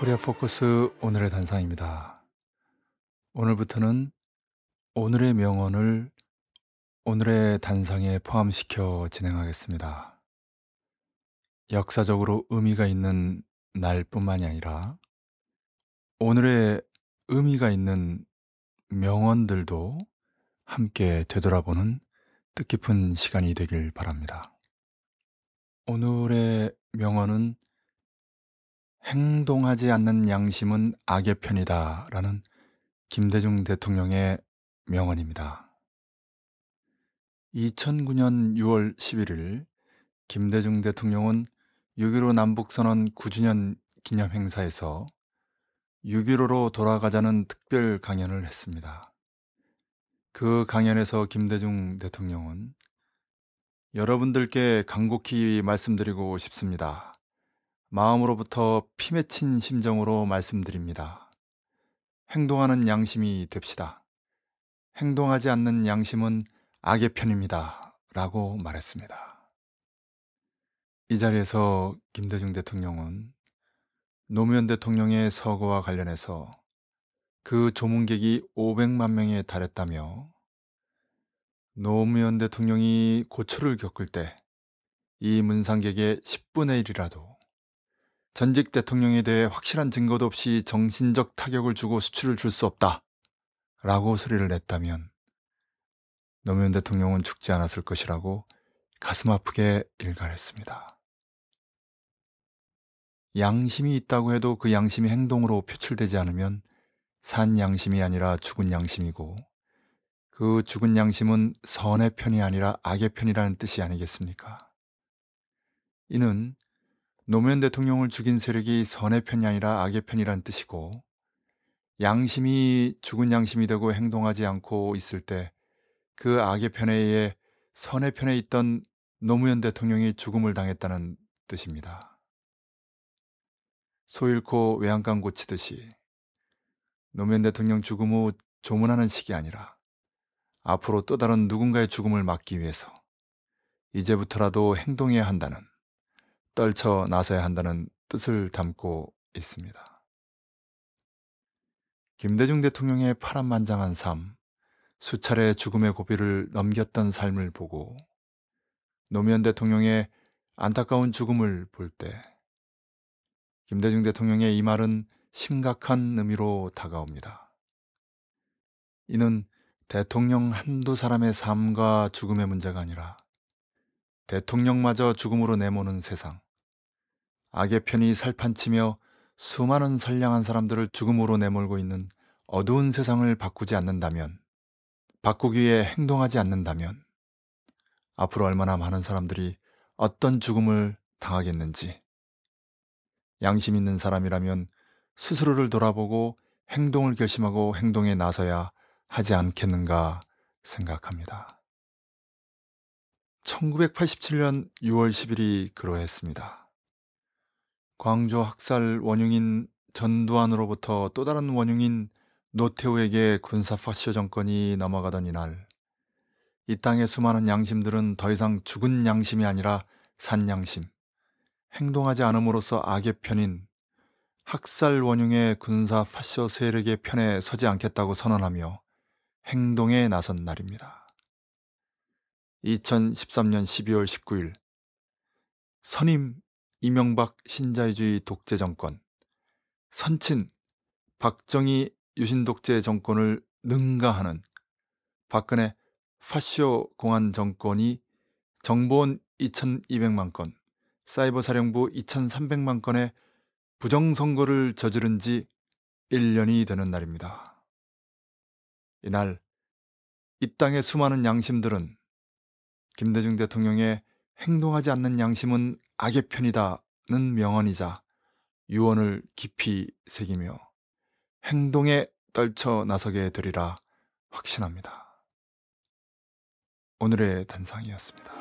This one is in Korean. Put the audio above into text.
코리아 포커스 오늘의 단상입니다. 오늘부터는 오늘의 명언을 오늘의 단상에 포함시켜 진행하겠습니다. 역사적으로 의미가 있는 날뿐만이 아니라 오늘의 의미가 있는 명언들도 함께 되돌아보는 뜻깊은 시간이 되길 바랍니다. 오늘의 명언은 행동하지 않는 양심은 악의 편이다 라는 김대중 대통령의 명언입니다. 2009년 6월 11일 김대중 대통령은 6.15 남북선언 9주년 기념 행사에서 6.15로 돌아가자는 특별 강연을 했습니다. 그 강연에서 김대중 대통령은 여러분들께 간곡히 말씀드리고 싶습니다. 마음으로부터 피 맺힌 심정으로 말씀드립니다. 행동하는 양심이 됩시다. 행동하지 않는 양심은 악의 편입니다. 라고 말했습니다. 이 자리에서 김대중 대통령은 노무현 대통령의 서거와 관련해서 그 조문객이 500만 명에 달했다며 노무현 대통령이 고초를 겪을 때 이 문상객의 10분의 1이라도 전직 대통령에 대해 확실한 증거도 없이 정신적 타격을 주고 수출을 줄 수 없다. 라고 소리를 냈다면 노무현 대통령은 죽지 않았을 것이라고 가슴 아프게 일갈했습니다. 양심이 있다고 해도 그 양심이 행동으로 표출되지 않으면 산 양심이 아니라 죽은 양심이고 그 죽은 양심은 선의 편이 아니라 악의 편이라는 뜻이 아니겠습니까? 이는 노무현 대통령을 죽인 세력이 선의 편이 아니라 악의 편이란 뜻이고 양심이 죽은 양심이 되고 행동하지 않고 있을 때 그 악의 편에 의해 선의 편에 있던 노무현 대통령이 죽음을 당했다는 뜻입니다. 소 잃고 외양간 고치듯이 노무현 대통령 죽음 후 조문하는 식이 아니라 앞으로 또 다른 누군가의 죽음을 막기 위해서 이제부터라도 행동해야 한다는 떨쳐 나서야 한다는 뜻을 담고 있습니다. 김대중 대통령의 파란만장한 삶, 수차례 죽음의 고비를 넘겼던 삶을 보고 노무현 대통령의 안타까운 죽음을 볼 때 김대중 대통령의 이 말은 심각한 의미로 다가옵니다. 이는 대통령 한두 사람의 삶과 죽음의 문제가 아니라 대통령마저 죽음으로 내모는 세상, 악의 편이 살판치며 수많은 선량한 사람들을 죽음으로 내몰고 있는 어두운 세상을 바꾸지 않는다면, 바꾸기 위해 행동하지 않는다면, 앞으로 얼마나 많은 사람들이 어떤 죽음을 당하겠는지, 양심 있는 사람이라면 스스로를 돌아보고 행동을 결심하고 행동에 나서야 하지 않겠는가 생각합니다. 1987년 6월 10일이 그러했습니다. 광주 학살 원흉인 전두환으로부터 또 다른 원흉인 노태우에게 군사 파쇼 정권이 넘어가던 이날, 이 땅의 수많은 양심들은 더 이상 죽은 양심이 아니라 산 양심, 행동하지 않음으로써 악의 편인 학살 원흉의 군사 파쇼 세력의 편에 서지 않겠다고 선언하며 행동에 나선 날입니다. 2013년 12월 19일 선임 이명박 신자유주의 독재 정권 선친 박정희 유신 독재 정권을 능가하는 박근혜 파쇼 공안 정권이 정보원 2200만 건, 사이버 사령부 2300만 건의 부정선거를 저지른 지 1년이 되는 날입니다. 이날 이 땅의 수많은 양심들은 김대중 대통령의 행동하지 않는 양심은 악의 편이다는 명언이자 유언을 깊이 새기며 행동에 떨쳐 나서게 되리라 확신합니다. 오늘의 단상이었습니다.